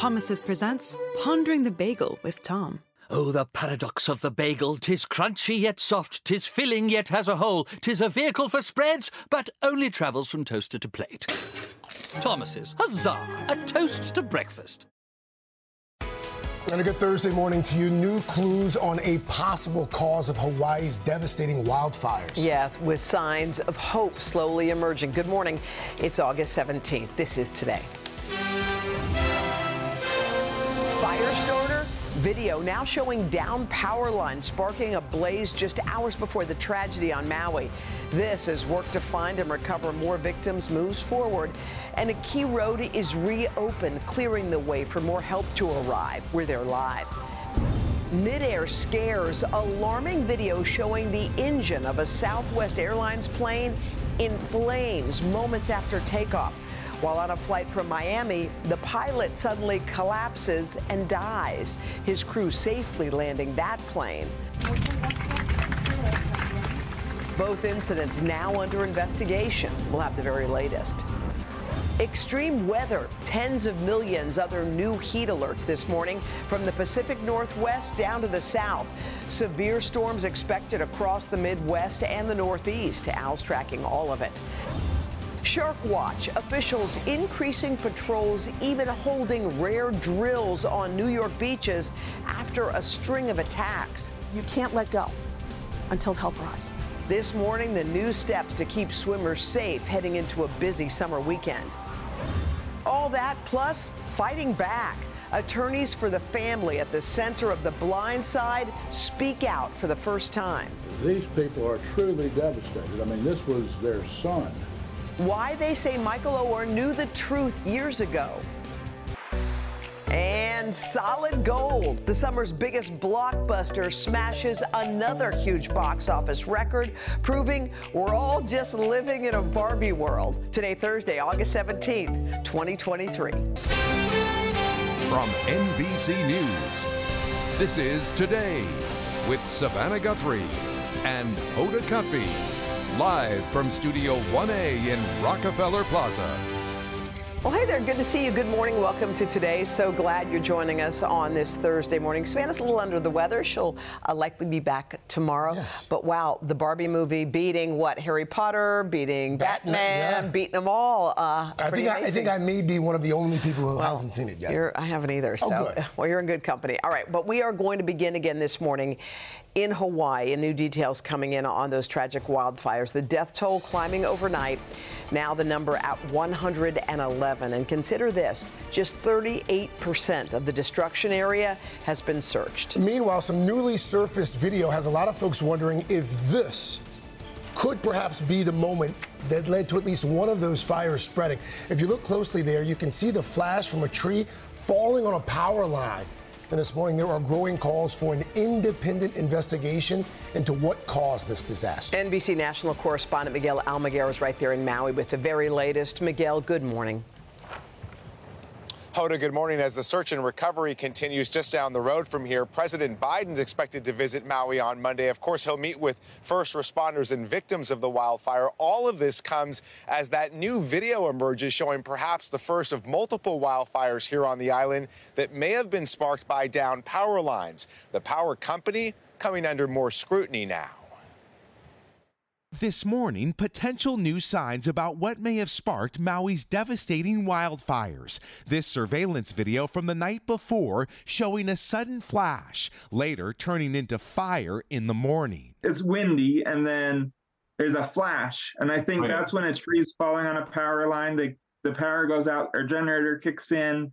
Thomas's presents Pondering the Bagel with Tom. Oh, the paradox of the bagel! Tis crunchy yet soft, tis filling yet has a hole, tis a vehicle for spreads, but only travels from toaster to plate. Thomas's, huzzah! A toast to breakfast. And a good Thursday morning to you. New clues on a possible cause of Hawaii's devastating wildfires. Yeah, with signs of hope slowly emerging. Good morning. It's August 17th. This is today. Fire starter video now showing down power lines sparking a blaze just hours before the tragedy on Maui. This as work to find and recover more victims moves forward and a key road is reopened, clearing the way for more help to arrive. We're there live. Midair scares, alarming video showing the engine of a Southwest Airlines plane in flames moments after takeoff. While on a flight from Miami, the pilot suddenly collapses and dies. His crew safely landing that plane. Both incidents now under investigation. We'll have the very latest. Extreme weather, tens of millions other new heat alerts this morning from the Pacific Northwest down to the south. Severe storms expected across the Midwest and the Northeast. Al's tracking all of it. Shark Watch officials increasing patrols, even holding rare drills on New York beaches after a string of attacks. You can't let go until help arrives. This morning, the new steps to keep swimmers safe heading into a busy summer weekend. All that plus fighting back. Attorneys for the family at the center of the blind side speak out for the first time. These people are truly devastated. I mean, this was their son why they say Michael Oher knew the truth years ago. And solid gold, the summer's biggest blockbuster, smashes another huge box office record, proving we're all just living in a Barbie world. Today, Thursday, August 17th, 2023. From NBC News, this is Today with Savannah Guthrie and Hoda Kotb live from Studio 1A in Rockefeller Plaza. Well, hey there. Good to see you. Good morning. Welcome to today. So glad you're joining us on this Thursday morning. Savannah's a little under the weather. She'll uh, likely be back tomorrow. Yes. But wow, the Barbie movie beating what? Harry Potter, beating Batman, Batman yeah. beating them all. Uh, I think I, I, think I may be one of the only people who well, hasn't seen it yet. I haven't either. Oh, so, oh, good. well, you're in good company. All right, but we are going to begin again this morning in Hawaii, and new details coming in on those tragic wildfires. The death toll climbing overnight. Now the number at 111. And consider this just 38% of the destruction area has been searched. Meanwhile, some newly surfaced video has a lot of folks wondering if this could perhaps be the moment that led to at least one of those fires spreading. If you look closely there, you can see the flash from a tree falling on a power line. And this morning, there are growing calls for an independent investigation into what caused this disaster. NBC national correspondent Miguel Almaguer is right there in Maui with the very latest. Miguel, good morning. Hoda, good morning. As the search and recovery continues just down the road from here, President Biden's expected to visit Maui on Monday. Of course, he'll meet with first responders and victims of the wildfire. All of this comes as that new video emerges showing perhaps the first of multiple wildfires here on the island that may have been sparked by down power lines. The power company coming under more scrutiny now. This morning, potential new signs about what may have sparked Maui's devastating wildfires. This surveillance video from the night before showing a sudden flash, later turning into fire in the morning. It's windy, and then there's a flash, and I think right. that's when a tree's falling on a power line. The the power goes out, our generator kicks in,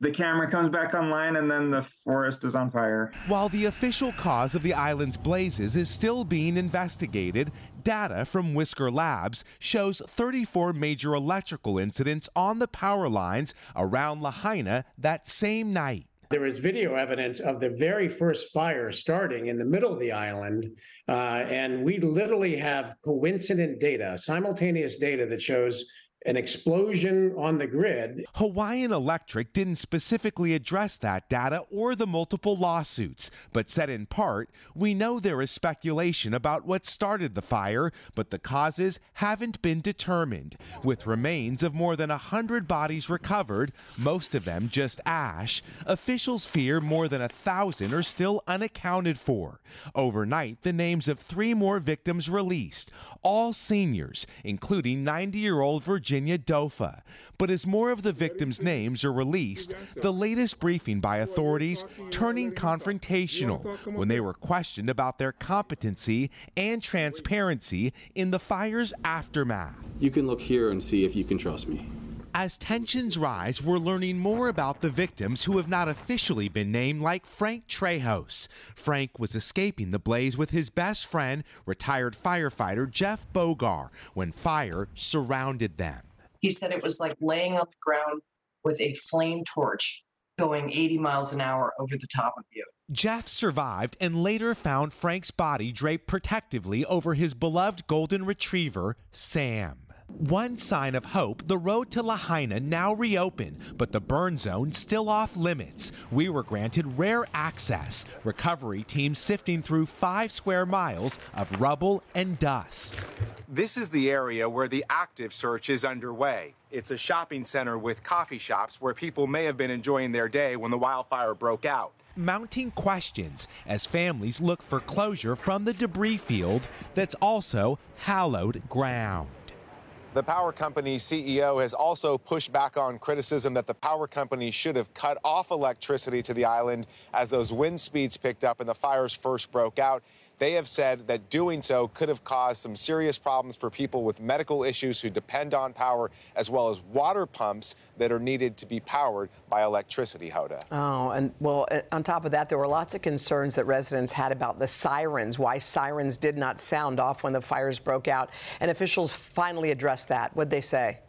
the camera comes back online and then the forest is on fire. While the official cause of the island's blazes is still being investigated, data from Whisker Labs shows 34 major electrical incidents on the power lines around Lahaina that same night. There is video evidence of the very first fire starting in the middle of the island. Uh, and we literally have coincident data, simultaneous data that shows an explosion on the grid. Hawaiian Electric didn't specifically address that data or the multiple lawsuits, but said in part, We know there is speculation about what started the fire, but the causes haven't been determined. With remains of more than 100 bodies recovered, most of them just ash, officials fear more than a thousand are still unaccounted for. Overnight, the names of three more victims released, all seniors, including 90 year old Virginia. Virginia Dofa. But as more of the victims' names are released, the latest briefing by authorities turning confrontational when they were questioned about their competency and transparency in the fire's aftermath. You can look here and see if you can trust me. As tensions rise, we're learning more about the victims who have not officially been named, like Frank Trejos. Frank was escaping the blaze with his best friend, retired firefighter Jeff Bogar, when fire surrounded them. He said it was like laying on the ground with a flame torch going 80 miles an hour over the top of you. Jeff survived and later found Frank's body draped protectively over his beloved golden retriever, Sam. One sign of hope, the road to Lahaina now reopened, but the burn zone still off limits. We were granted rare access. Recovery teams sifting through five square miles of rubble and dust. This is the area where the active search is underway. It's a shopping center with coffee shops where people may have been enjoying their day when the wildfire broke out mounting questions as families look for closure from the debris field that's also hallowed ground. The power company CEO has also pushed back on criticism that the power company should have cut off electricity to the island as those wind speeds picked up and the fires first broke out. They have said that doing so could have caused some serious problems for people with medical issues who depend on power, as well as water pumps that are needed to be powered by electricity, Hoda. Oh, and well, uh, on top of that, there were lots of concerns that residents had about the sirens, why sirens did not sound off when the fires broke out. And officials finally addressed that. What'd they say?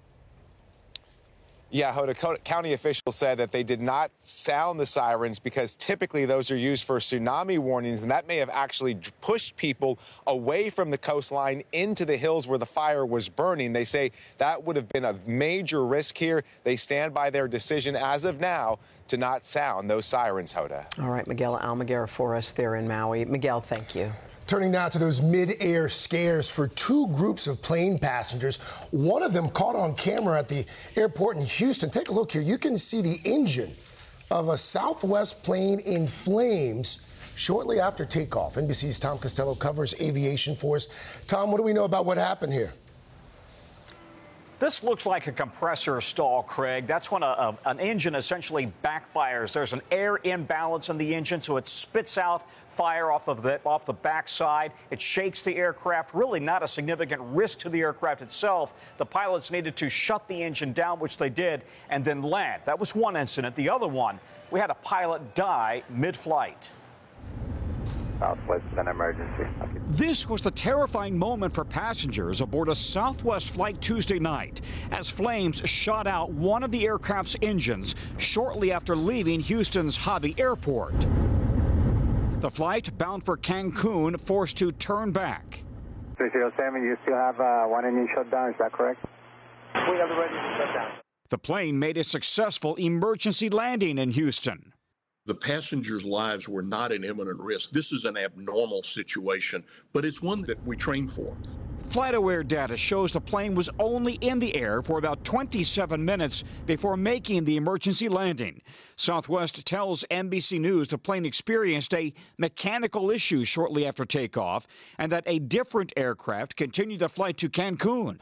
Yeah, Hoda County officials said that they did not sound the sirens because typically those are used for tsunami warnings, and that may have actually pushed people away from the coastline into the hills where the fire was burning. They say that would have been a major risk here. They stand by their decision as of now to not sound those sirens, Hoda. All right, Miguel Almaguer for us there in Maui. Miguel, thank you. Turning now to those mid-air scares for two groups of plane passengers. One of them caught on camera at the airport in Houston. Take a look here. You can see the engine of a Southwest plane in flames shortly after takeoff. NBC's Tom Costello covers aviation for us. Tom, what do we know about what happened here? This looks like a compressor stall, Craig. That's when a, a, an engine essentially backfires. There's an air imbalance in the engine, so it spits out fire off of the off the backside. It shakes the aircraft. Really, not a significant risk to the aircraft itself. The pilots needed to shut the engine down, which they did, and then land. That was one incident. The other one, we had a pilot die mid-flight. Southwest an emergency. This was the terrifying moment for passengers aboard a Southwest flight Tuesday night as flames shot out one of the aircraft's engines shortly after leaving Houston's Hobby Airport. The flight bound for Cancun forced to turn back. 307, you still have uh, one engine shut down, is that correct? We have the ready to shut down. The plane made a successful emergency landing in Houston the passengers' lives were not in imminent risk. This is an abnormal situation, but it's one that we train for. FlightAware data shows the plane was only in the air for about 27 minutes before making the emergency landing. Southwest tells NBC News the plane experienced a mechanical issue shortly after takeoff and that a different aircraft continued the flight to Cancun.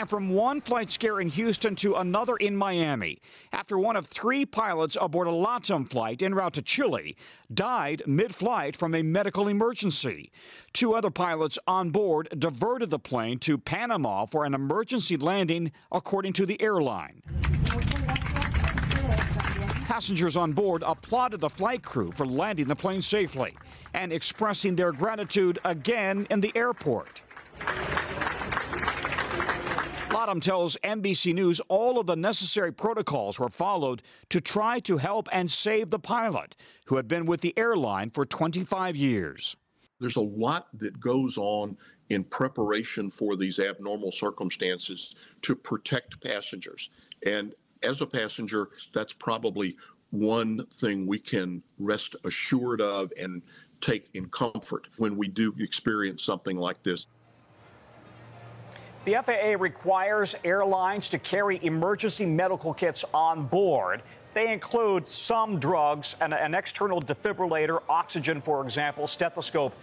And from one flight scare in Houston to another in Miami, after one of three pilots aboard a LATAM flight en route to Chile died mid flight from a medical emergency. Two other pilots on board diverted the plane to Panama for an emergency landing, according to the airline. Passengers on board applauded the flight crew for landing the plane safely and expressing their gratitude again in the airport. LATAM tells NBC News all of the necessary protocols were followed to try to help and save the pilot, who had been with the airline for 25 years. There's a lot that goes on in preparation for these abnormal circumstances to protect passengers. And as a passenger, that's probably one thing we can rest assured of and take in comfort when we do experience something like this. The FAA requires airlines to carry emergency medical kits on board. They include some drugs, an, an external defibrillator, oxygen, for example, stethoscope.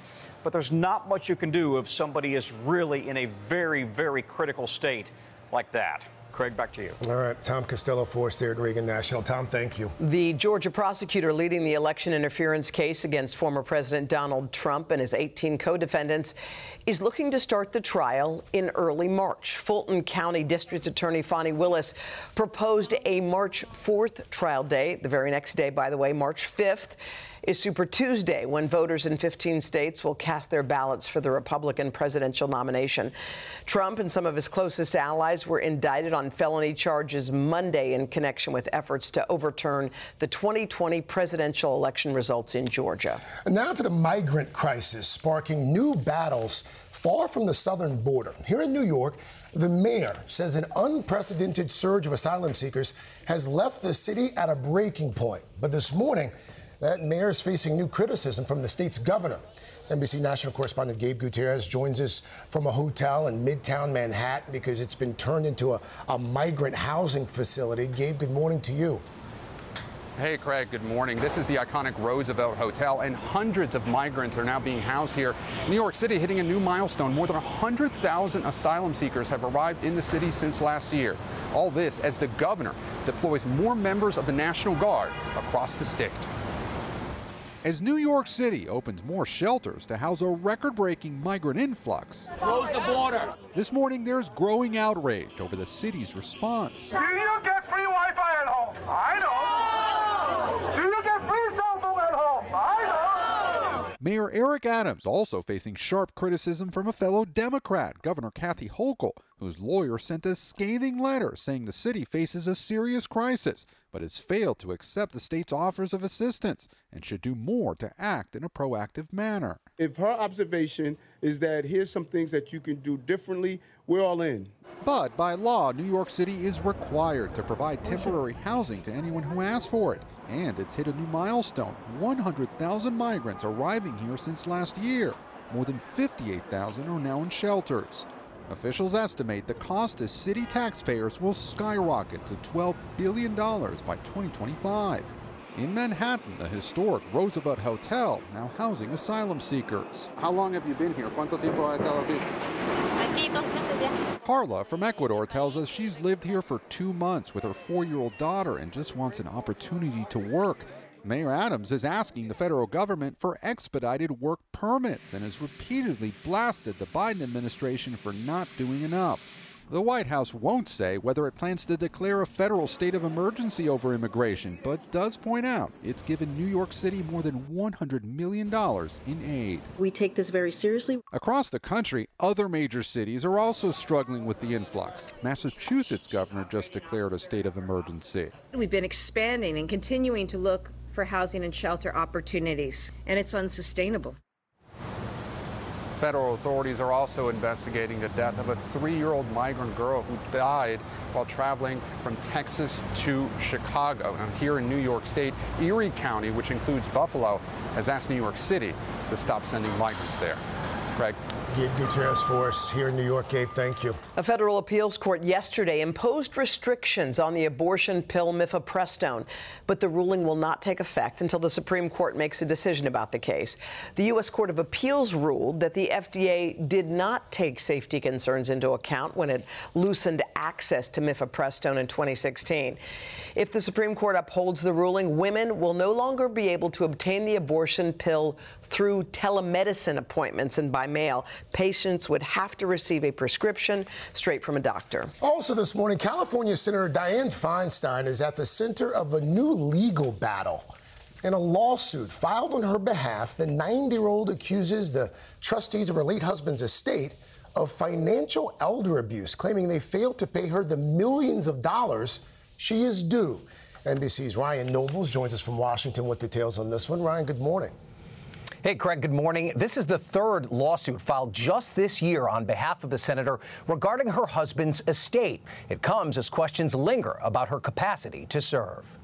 But there's not much you can do if somebody is really in a very, very critical state like that. Craig, back to you. All right, Tom Costello for us there at Reagan National. Tom, thank you. The Georgia prosecutor leading the election interference case against former President Donald Trump and his 18 co-defendants is looking to start the trial in early March. Fulton County District Attorney Fani Willis proposed a March 4th trial date, the very next day, by the way, March 5th is Super Tuesday when voters in 15 states will cast their ballots for the Republican presidential nomination. Trump and some of his closest allies were indicted on felony charges Monday in connection with efforts to overturn the 2020 presidential election results in Georgia. And now to the migrant crisis, sparking new battles far from the southern border. Here in New York, the mayor says an unprecedented surge of asylum seekers has left the city at a breaking point. But this morning, that mayor is facing new criticism from the state's governor. NBC national correspondent Gabe Gutierrez joins us from a hotel in Midtown Manhattan because it's been turned into a, a migrant housing facility. Gabe, good morning to you. Hey, Craig, good morning. This is the iconic Roosevelt Hotel, and hundreds of migrants are now being housed here. New York City hitting a new milestone. More than 100,000 asylum seekers have arrived in the city since last year. All this as the governor deploys more members of the National Guard across the state as New York City opens more shelters to house a record breaking migrant influx. Close the border. This morning, there's growing outrage over the city's response. Do you get free Wi Fi at home? I don't. Do you get free cell phone at home? I don't. Mayor Eric Adams also facing sharp criticism from a fellow Democrat, Governor Kathy Hochul, whose lawyer sent a scathing letter saying the city faces a serious crisis but has failed to accept the state's offers of assistance and should do more to act in a proactive manner. If her observation is that here's some things that you can do differently, we're all in. But by law, New York City is required to provide temporary housing to anyone who asks for it. And it's hit a new milestone 100,000 migrants arriving here since last year. More than 58,000 are now in shelters. Officials estimate the cost to city taxpayers will skyrocket to $12 billion by 2025. In Manhattan, the historic Roosevelt Hotel now housing asylum seekers. How long have you been here? ¿Cuánto tiempo ha estado aquí? Carla from Ecuador tells us she's lived here for two months with her four year old daughter and just wants an opportunity to work. Mayor Adams is asking the federal government for expedited work permits and has repeatedly blasted the Biden administration for not doing enough. The White House won't say whether it plans to declare a federal state of emergency over immigration, but does point out it's given New York City more than $100 million in aid. We take this very seriously. Across the country, other major cities are also struggling with the influx. Massachusetts governor just declared a state of emergency. We've been expanding and continuing to look for housing and shelter opportunities, and it's unsustainable. Federal authorities are also investigating the death of a three year old migrant girl who died while traveling from Texas to Chicago. Now, here in New York State, Erie County, which includes Buffalo, has asked New York City to stop sending migrants there. Craig. Gutierrez for us here in New York. Gabe, thank you. A federal appeals court yesterday imposed restrictions on the abortion pill mifepristone, but the ruling will not take effect until the Supreme Court makes a decision about the case. The U.S. Court of Appeals ruled that the FDA did not take safety concerns into account when it loosened access to mifepristone in 2016. If the Supreme Court upholds the ruling, women will no longer be able to obtain the abortion pill through telemedicine appointments and by mail. Patients would have to receive a prescription straight from a doctor. Also, this morning, California Senator Dianne Feinstein is at the center of a new legal battle. In a lawsuit filed on her behalf, the 90 year old accuses the trustees of her late husband's estate of financial elder abuse, claiming they failed to pay her the millions of dollars she is due. NBC's Ryan Nobles joins us from Washington with details on this one. Ryan, good morning. Hey, Craig, good morning. This is the third lawsuit filed just this year on behalf of the senator regarding her husband's estate. It comes as questions linger about her capacity to serve.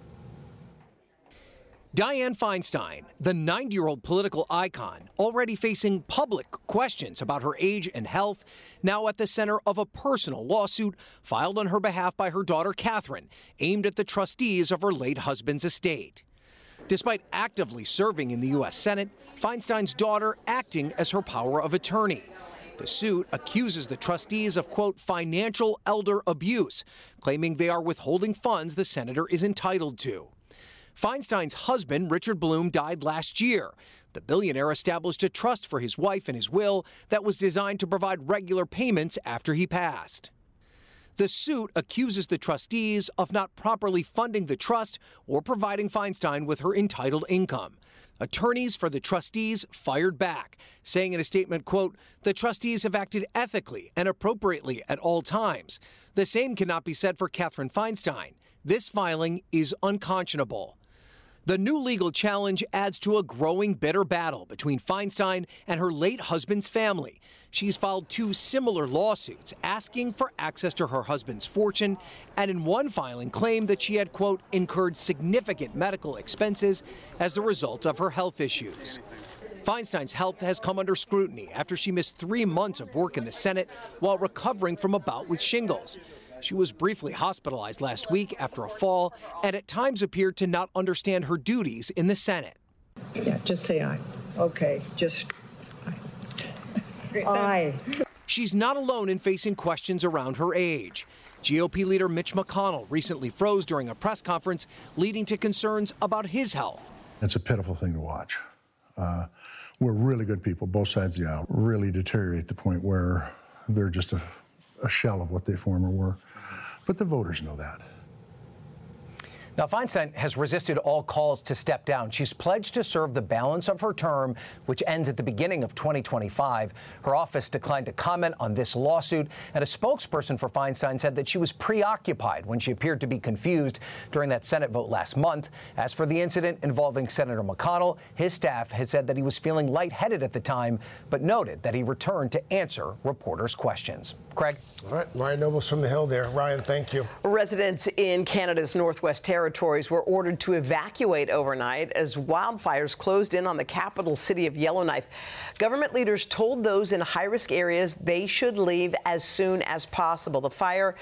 Dianne Feinstein, the 90 year old political icon, already facing public questions about her age and health, now at the center of a personal lawsuit filed on her behalf by her daughter Catherine, aimed at the trustees of her late husband's estate. Despite actively serving in the U.S. Senate, Feinstein's daughter acting as her power of attorney. The suit accuses the trustees of, quote, financial elder abuse, claiming they are withholding funds the senator is entitled to. Feinstein's husband, Richard Blum, died last year. The billionaire established a trust for his wife in his will that was designed to provide regular payments after he passed. The suit accuses the trustees of not properly funding the trust or providing Feinstein with her entitled income. Attorneys for the trustees fired back, saying in a statement, quote, "The trustees have acted ethically and appropriately at all times. The same cannot be said for Catherine Feinstein. This filing is unconscionable." The new legal challenge adds to a growing bitter battle between Feinstein and her late husband's family. She's filed two similar lawsuits asking for access to her husband's fortune, and in one filing claimed that she had, quote, incurred significant medical expenses as the result of her health issues. Feinstein's health has come under scrutiny after she missed three months of work in the Senate while recovering from a bout with shingles. She was briefly hospitalized last week after a fall and at times appeared to not understand her duties in the Senate. Yeah, just say aye. Okay, just aye. She's not alone in facing questions around her age. GOP leader Mitch McConnell recently froze during a press conference, leading to concerns about his health. It's a pitiful thing to watch. Uh, we're really good people, both sides of the aisle, really deteriorate to the point where they're just a, a shell of what they former were. But the voters know that. Now, Feinstein has resisted all calls to step down. She's pledged to serve the balance of her term, which ends at the beginning of 2025. Her office declined to comment on this lawsuit, and a spokesperson for Feinstein said that she was preoccupied when she appeared to be confused during that Senate vote last month. As for the incident involving Senator McConnell, his staff had said that he was feeling lightheaded at the time, but noted that he returned to answer reporters' questions. Craig? All right, Ryan Nobles from the Hill there. Ryan, thank you. Residents in Canada's Northwest Territories were ordered to evacuate overnight as wildfires closed in on the capital city of Yellowknife. Government leaders told those in high risk areas they should leave as soon as possible. The fire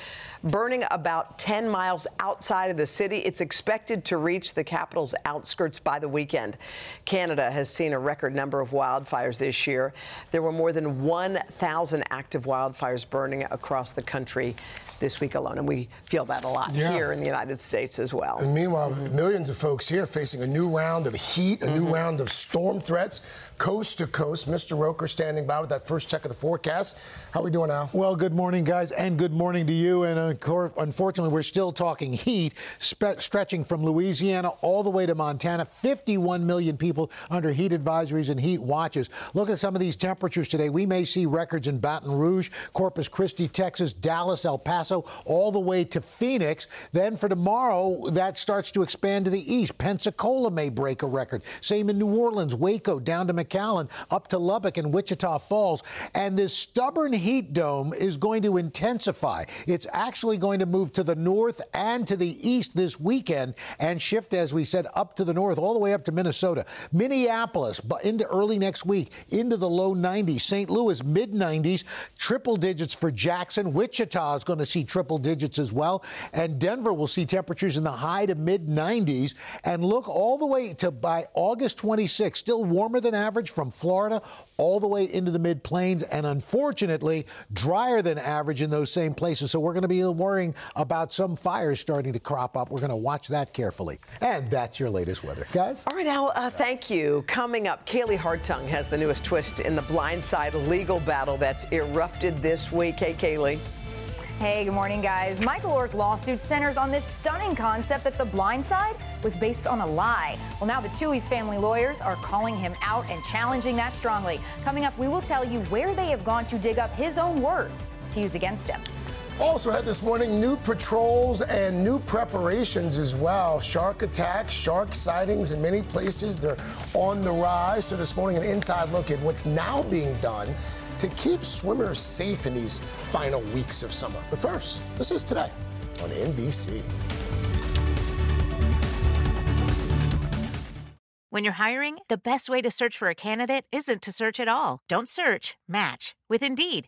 burning about 10 miles outside of the city. It's expected to reach the capital's outskirts by the weekend. Canada has seen a record number of wildfires this year. There were more than 1,000 active wildfires burning across the country this week alone. And we feel that a lot yeah. here in the United States as well. And meanwhile, mm-hmm. millions of folks here facing a new round of heat, a mm-hmm. new round of storm threats, coast to coast. Mr. Roker standing by with that first check of the forecast. How are we doing now? Well, good morning, guys, and good morning to you. And uh, unfortunately, we're still talking heat, spe- stretching from Louisiana all the way to Montana. 51 million people under heat advisories and heat watches. Look at some of these temperatures today. We may see records in Baton Rouge, Corpus Christi, Texas, Dallas, El Paso, all the way to Phoenix. Then for tomorrow, that starts to expand to the east. Pensacola may break a record. Same in New Orleans, Waco, down to McAllen, up to Lubbock and Wichita Falls. And this stubborn heat dome is going to intensify. It's actually going to move to the north and to the east this weekend and shift, as we said, up to the north, all the way up to Minnesota. Minneapolis, but into early next week, into the low 90s. St. Louis, mid 90s, triple digits for Jackson. Wichita is going to see triple digits as well. And Denver will see temperatures in the high to mid 90s. And look all the way to by August 26, still warmer than average from Florida all the way into the mid plains. And unfortunately, drier than average in those same places. So we're going to be worrying about some fires starting to crop up. We're going to watch that carefully. And that's your latest weather. Guys? All right, Al, uh, thank you. Coming up, Kaylee Hartung has the newest twist in the blindside legal battle that's erupted this week. Hey, Kaylee. Hey, good morning, guys. Michael Oher's lawsuit centers on this stunning concept that the blind side was based on a lie. Well, now the Tuohy's family lawyers are calling him out and challenging that strongly. Coming up, we will tell you where they have gone to dig up his own words to use against him. Also had this morning new patrols and new preparations as well. Shark attacks, shark sightings in many places. They're on the rise. So this morning, an inside look at what's now being done to keep swimmers safe in these final weeks of summer. But first, this is today on NBC. When you're hiring, the best way to search for a candidate isn't to search at all. Don't search, match with Indeed.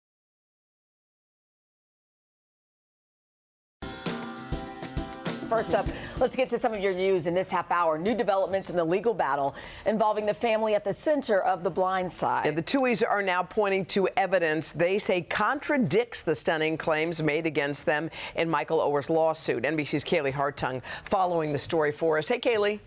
First up, let's get to some of your news in this half hour. New developments in the legal battle involving the family at the center of the blind side. Yeah, the Tuohys are now pointing to evidence they say contradicts the stunning claims made against them in Michael Oher's lawsuit. NBC's Kaylee Hartung following the story for us. Hey, Kaylee.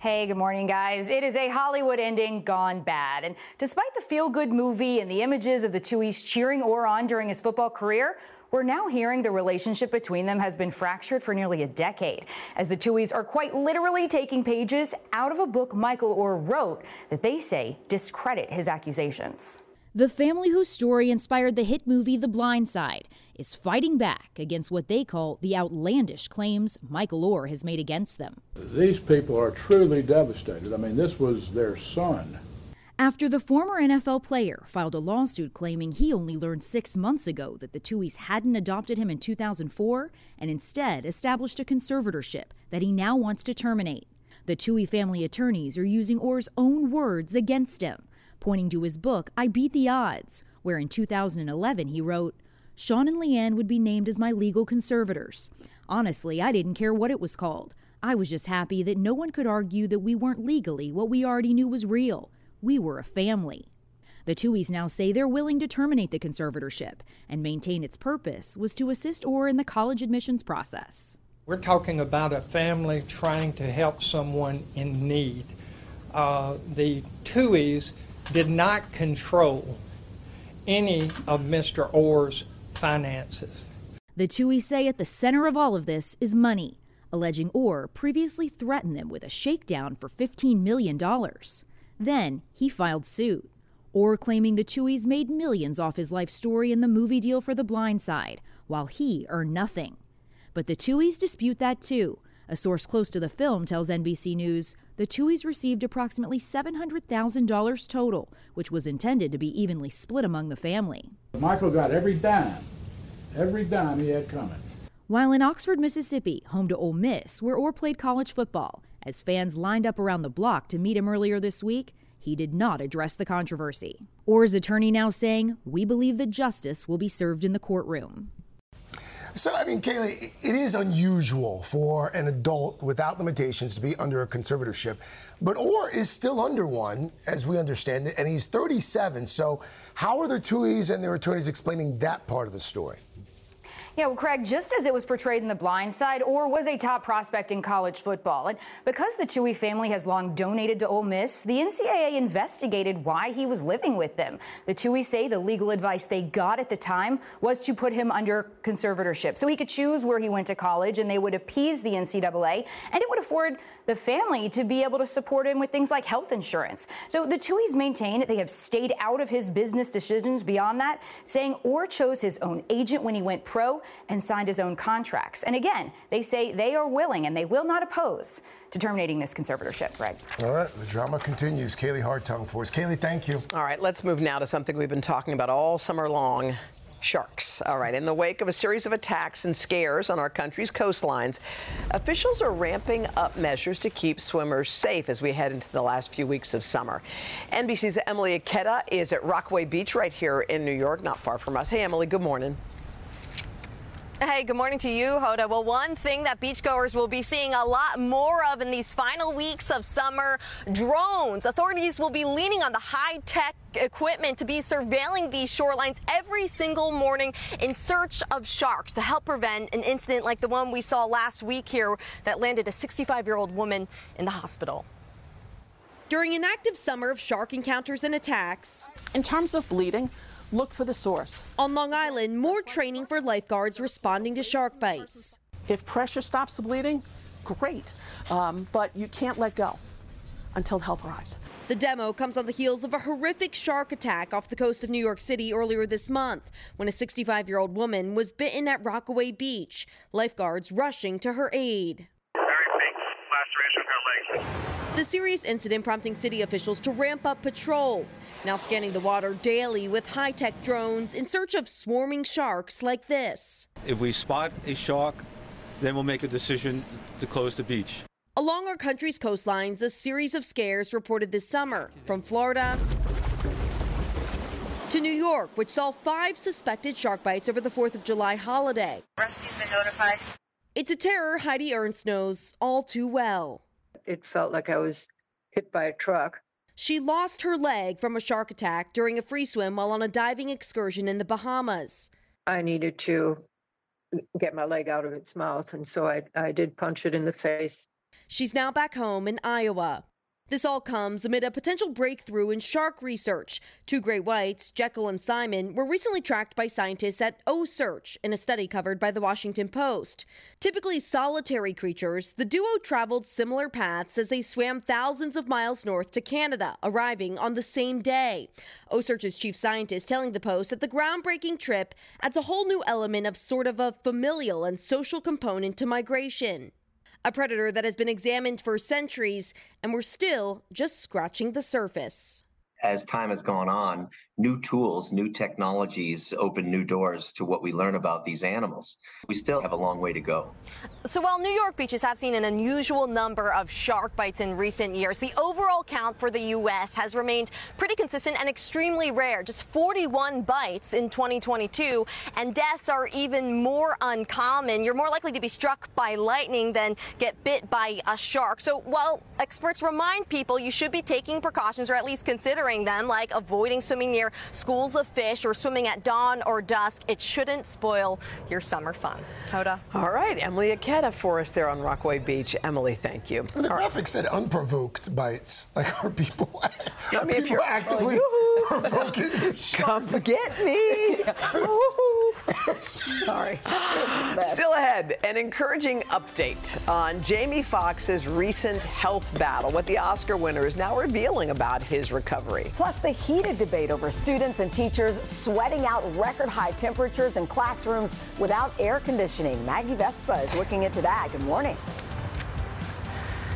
Hey, good morning, guys. It is a Hollywood ending gone bad. And despite the feel good movie and the images of the Tuohys cheering Oher on during his football career, we're now hearing the relationship between them has been fractured for nearly a decade, as the Tuohys are quite literally taking pages out of a book Michael Oher wrote that they say discredit his accusations. The family whose story inspired the hit movie The Blind Side is fighting back against what they call the outlandish claims Michael Oher has made against them. These people are truly devastated. I mean, this was their son after the former NFL player filed a lawsuit claiming he only learned six months ago that the Tuohys hadn't adopted him in 2004 and instead established a conservatorship that he now wants to terminate. The Tuohy family attorneys are using Oher's own words against him, pointing to his book, I Beat the Odds, where in 2011 he wrote, Sean and Leigh Anne would be named as my legal conservators. Honestly, I didn't care what it was called. I was just happy that no one could argue that we weren't legally what we already knew was real we were a family. The Tuohys now say they're willing to terminate the conservatorship and maintain its purpose was to assist Oher in the college admissions process. We're talking about a family trying to help someone in need. Uh, the Tuohys did not control any of Mr. Oher's finances. The Tuohys say at the center of all of this is money, alleging Orr previously threatened them with a shakedown for $15 million. Then he filed suit. Oher claiming the Tuohys made millions off his life story in the movie deal for The Blind Side, while he earned nothing. But the Tuohys dispute that too. A source close to the film tells NBC News the Tuohys received approximately $700,000 total, which was intended to be evenly split among the family. Michael got every dime, every dime he had coming. While in Oxford, Mississippi, home to Ole Miss, where Oher played college football, as fans lined up around the block to meet him earlier this week, he did not address the controversy. Oher's attorney now saying, We believe that justice will be served in the courtroom. So, I mean, Kaylee, it is unusual for an adult without limitations to be under a conservatorship, but Orr is still under one, as we understand it, and he's 37. So, how are the Tuohys and their attorneys explaining that part of the story? Yeah, well, Craig, just as it was portrayed in The Blind Side, Oher was a top prospect in college football. And because the Tuohy family has long donated to Ole Miss, the NCAA investigated why he was living with them. The Tuohy say the legal advice they got at the time was to put him under conservatorship so he could choose where he went to college and they would appease the NCAA and it would afford the family to be able to support him with things like health insurance. So the Tuohys maintain they have stayed out of his business decisions beyond that, saying Oher chose his own agent when he went pro and signed his own contracts. And again, they say they are willing and they will not oppose to terminating this conservatorship, Greg. All right, the drama continues. Kaylee Hartung for us. Kaylee, thank you. All right, let's move now to something we've been talking about all summer long Sharks. All right. In the wake of a series of attacks and scares on our country's coastlines, officials are ramping up measures to keep swimmers safe as we head into the last few weeks of summer. NBC's Emily Ikeda is at Rockaway Beach right here in New York, not far from us. Hey, Emily, good morning. Hey, good morning to you, Hoda. Well, one thing that beachgoers will be seeing a lot more of in these final weeks of summer drones. Authorities will be leaning on the high tech equipment to be surveilling these shorelines every single morning in search of sharks to help prevent an incident like the one we saw last week here that landed a 65 year old woman in the hospital. During an active summer of shark encounters and attacks, in terms of bleeding, look for the source. On Long Island, more training for lifeguards responding to shark bites. If pressure stops the bleeding, great, um, but you can't let go until help arrives. The demo comes on the heels of a horrific shark attack off the coast of New York City earlier this month when a 65 year old woman was bitten at Rockaway Beach. Lifeguards rushing to her aid. The serious incident prompting city officials to ramp up patrols, now scanning the water daily with high tech drones in search of swarming sharks like this. If we spot a shark, then we'll make a decision to close the beach. Along our country's coastlines, a series of scares reported this summer from Florida to New York, which saw five suspected shark bites over the 4th of July holiday. Rescue's been notified. It's a terror Heidi Ernst knows all too well. It felt like I was hit by a truck. She lost her leg from a shark attack during a free swim while on a diving excursion in the Bahamas. I needed to get my leg out of its mouth, and so I, I did punch it in the face. She's now back home in Iowa. This all comes amid a potential breakthrough in shark research. Two great whites, Jekyll and Simon, were recently tracked by scientists at OCEARCH in a study covered by the Washington Post. Typically solitary creatures, the duo traveled similar paths as they swam thousands of miles north to Canada, arriving on the same day. OCEARCH's chief scientist telling the Post that the groundbreaking trip adds a whole new element of sort of a familial and social component to migration a predator that has been examined for centuries, and we're still just scratching the surface. As time has gone on, new tools, new technologies open new doors to what we learn about these animals. We still have a long way to go. So while New York beaches have seen an unusual number of shark bites in recent years, the overall count for the U.S. has remained pretty consistent and extremely rare. Just 41 bites in 2022, and deaths are even more uncommon. You're more likely to be struck by lightning than get bit by a shark. So while experts remind people you should be taking precautions or at least considering them, like avoiding swimming near schools of fish or swimming at dawn or dusk, it shouldn't spoil your summer fun. Hoda? All right, Emily Ikeda for us there on Rockaway Beach. Emily, thank you. The All graphic right. said unprovoked bites. Like, are people, I mean, if you're actively oh, provoking Come get me. Sorry. Still ahead, an encouraging update on Jamie Foxx's recent health battle, what the Oscar winner is now revealing about his recovery. Plus, the heated debate over students and teachers sweating out record high temperatures in classrooms without air conditioning. Maggie Vespa is looking into that. Good morning.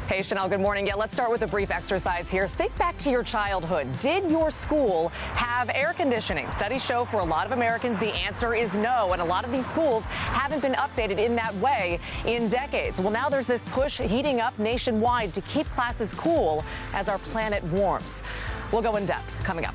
Hey, Sheinelle, good morning. Yeah, let's start with a brief exercise here. Think back to your childhood. Did your school have air conditioning? Studies show for a lot of Americans the answer is no, and a lot of these schools haven't been updated in that way in decades. Well, now there's this push heating up nationwide to keep classes cool as our planet warms. We'll go in depth coming up.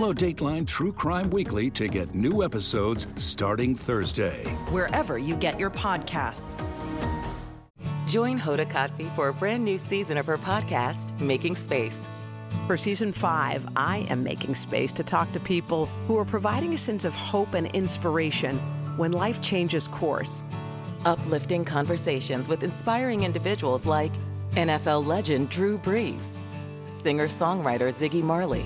Follow was... Dateline True Crime Weekly to get new episodes starting Thursday. Wherever you get your podcasts. Join Hoda Kotb for a brand new season of her podcast, Making Space. For season five, I am making space to talk to people who are providing a sense of hope and inspiration when life changes course. Uplifting conversations with inspiring individuals like NFL legend Drew Brees, singer songwriter Ziggy Marley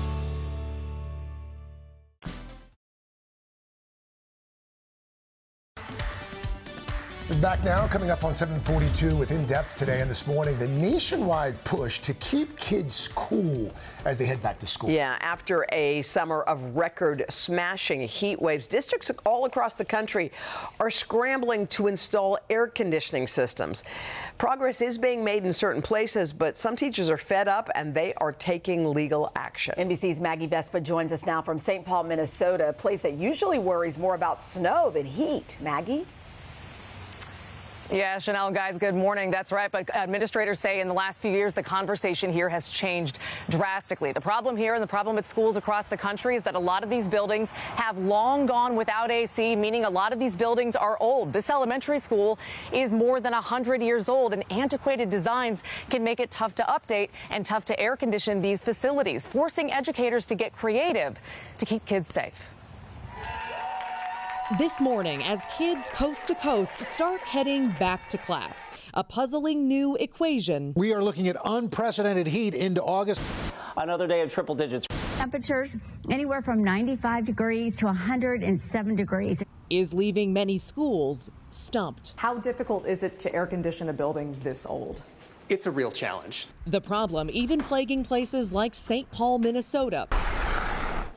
Back now, coming up on 742 with In Depth today and this morning, the nationwide push to keep kids cool as they head back to school. Yeah, after a summer of record smashing heat waves, districts all across the country are scrambling to install air conditioning systems. Progress is being made in certain places, but some teachers are fed up and they are taking legal action. NBC's Maggie Vespa joins us now from St. Paul, Minnesota, a place that usually worries more about snow than heat. Maggie? Yeah, Sheinelle, guys, good morning. That's right. But administrators say in the last few years, the conversation here has changed drastically. The problem here and the problem at schools across the country is that a lot of these buildings have long gone without AC, meaning a lot of these buildings are old. This elementary school is more than 100 years old, and antiquated designs can make it tough to update and tough to air condition these facilities, forcing educators to get creative to keep kids safe. This morning, as kids coast to coast start heading back to class, a puzzling new equation. We are looking at unprecedented heat into August. Another day of triple digits. Temperatures anywhere from 95 degrees to 107 degrees. Is leaving many schools stumped. How difficult is it to air condition a building this old? It's a real challenge. The problem even plaguing places like St. Paul, Minnesota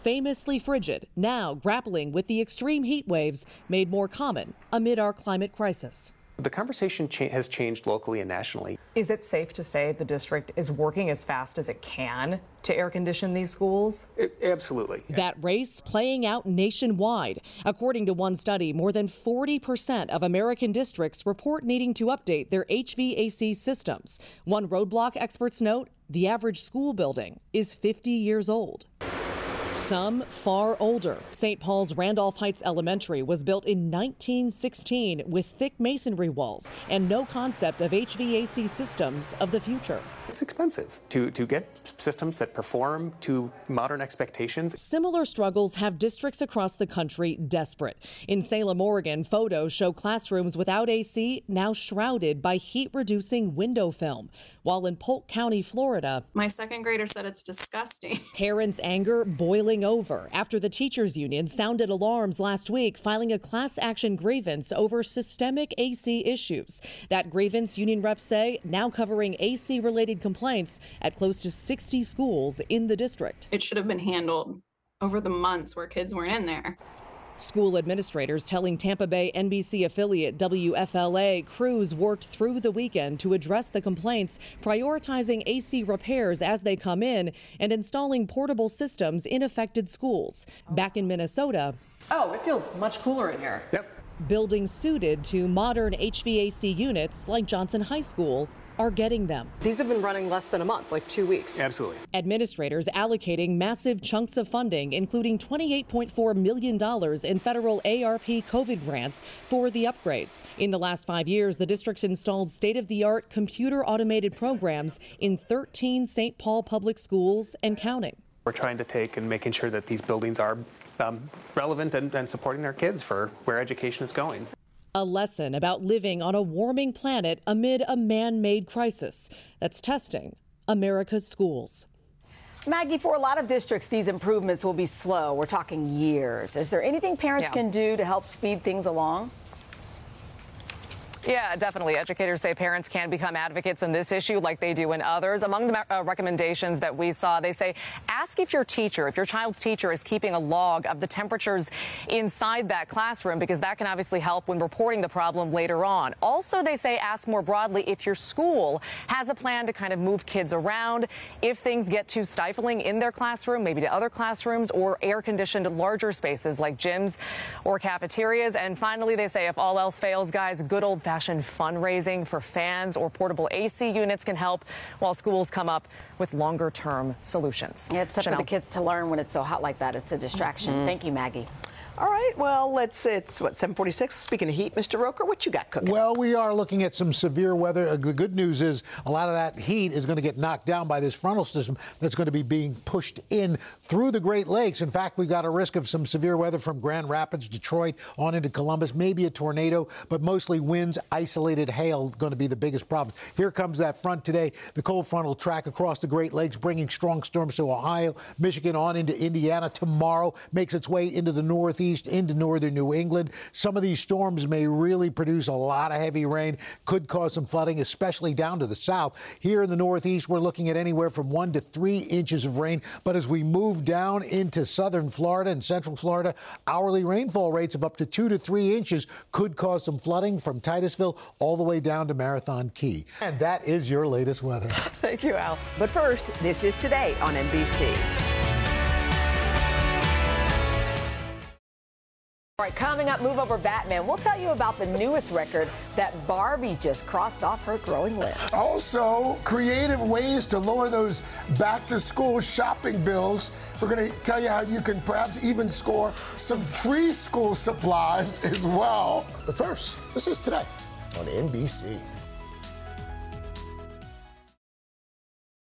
famously frigid, now grappling with the extreme heat waves made more common amid our climate crisis. The conversation cha- has changed locally and nationally. Is it safe to say the district is working as fast as it can to air condition these schools? It, absolutely. That race playing out nationwide. According to one study, more than 40% of American districts report needing to update their HVAC systems. One roadblock experts note the average school building is 50 years old. Some far older. St. Paul's Randolph Heights Elementary was built in 1916 with thick masonry walls and no concept of HVAC systems of the future. It's expensive to, to get systems that perform to modern expectations. Similar struggles have districts across the country desperate. In Salem, Oregon, photos show classrooms without AC now shrouded by heat reducing window film. While in Polk County, Florida, my second grader said it's disgusting. Parents' anger boiling over after the teachers union sounded alarms last week, filing a class action grievance over systemic AC issues. That grievance, union reps say, now covering AC related complaints at close to 60 schools in the district. It should have been handled over the months where kids weren't in there. School administrators telling Tampa Bay NBC affiliate WFLA crews worked through the weekend to address the complaints, prioritizing AC repairs as they come in and installing portable systems in affected schools. Back in Minnesota, Oh, it feels much cooler in here. Yep. Buildings suited to modern HVAC units like Johnson High School are getting them. These have been running less than a month, like two weeks. Absolutely. Administrators allocating massive chunks of funding, including $28.4 million in federal ARP COVID grants for the upgrades. In the last five years, the district's installed state of the art computer automated programs in 13 St. Paul public schools and counting. We're trying to take and making sure that these buildings are um, relevant and, and supporting our kids for where education is going. A lesson about living on a warming planet amid a man made crisis that's testing America's schools. Maggie, for a lot of districts, these improvements will be slow. We're talking years. Is there anything parents Yeah. can do to help speed things along? Yeah, definitely. Educators say parents can become advocates in this issue like they do in others. Among the uh, recommendations that we saw, they say ask if your teacher, if your child's teacher is keeping a log of the temperatures inside that classroom, because that can obviously help when reporting the problem later on. Also, they say ask more broadly if your school has a plan to kind of move kids around if things get too stifling in their classroom, maybe to other classrooms or air conditioned larger spaces like gyms or cafeterias. And finally, they say if all else fails, guys, good old fashioned fundraising for fans or portable AC units can help while schools come up with longer term solutions. Yeah, it's tough Sheinelle. for the kids to learn when it's so hot like that. It's a distraction. Mhm. Thank you, Maggie. All right, well, let's, it's what, 746. Speaking of heat, Mr. Roker, what you got cooking? Well, we are looking at some severe weather. Uh, The good news is a lot of that heat is going to get knocked down by this frontal system that's going to be being pushed in through the Great Lakes. In fact, we've got a risk of some severe weather from Grand Rapids, Detroit, on into Columbus, maybe a tornado, but mostly winds, isolated hail going to be the biggest problem. Here comes that front today. The cold front will track across the Great Lakes, bringing strong storms to Ohio, Michigan, on into Indiana tomorrow, makes its way into the Northeast, into northern New England. Some of these storms may really produce a lot of heavy rain, could cause some flooding, especially down to the south. Here in the Northeast, we're looking at anywhere from one to three inches of rain. But as we move down into southern Florida and central Florida, hourly rainfall rates of up to two to three inches could cause some flooding from Titusville all the way down to Marathon Key. And that is your latest weather. Thank you, Al. But first, this is today on NBC. All right, coming up, move over Batman. We'll tell you about the newest record that Barbie just crossed off her growing list. Also, creative ways to lower those back to school shopping bills. We're going to tell you how you can perhaps even score some free school supplies as well. But first, this is today on NBC.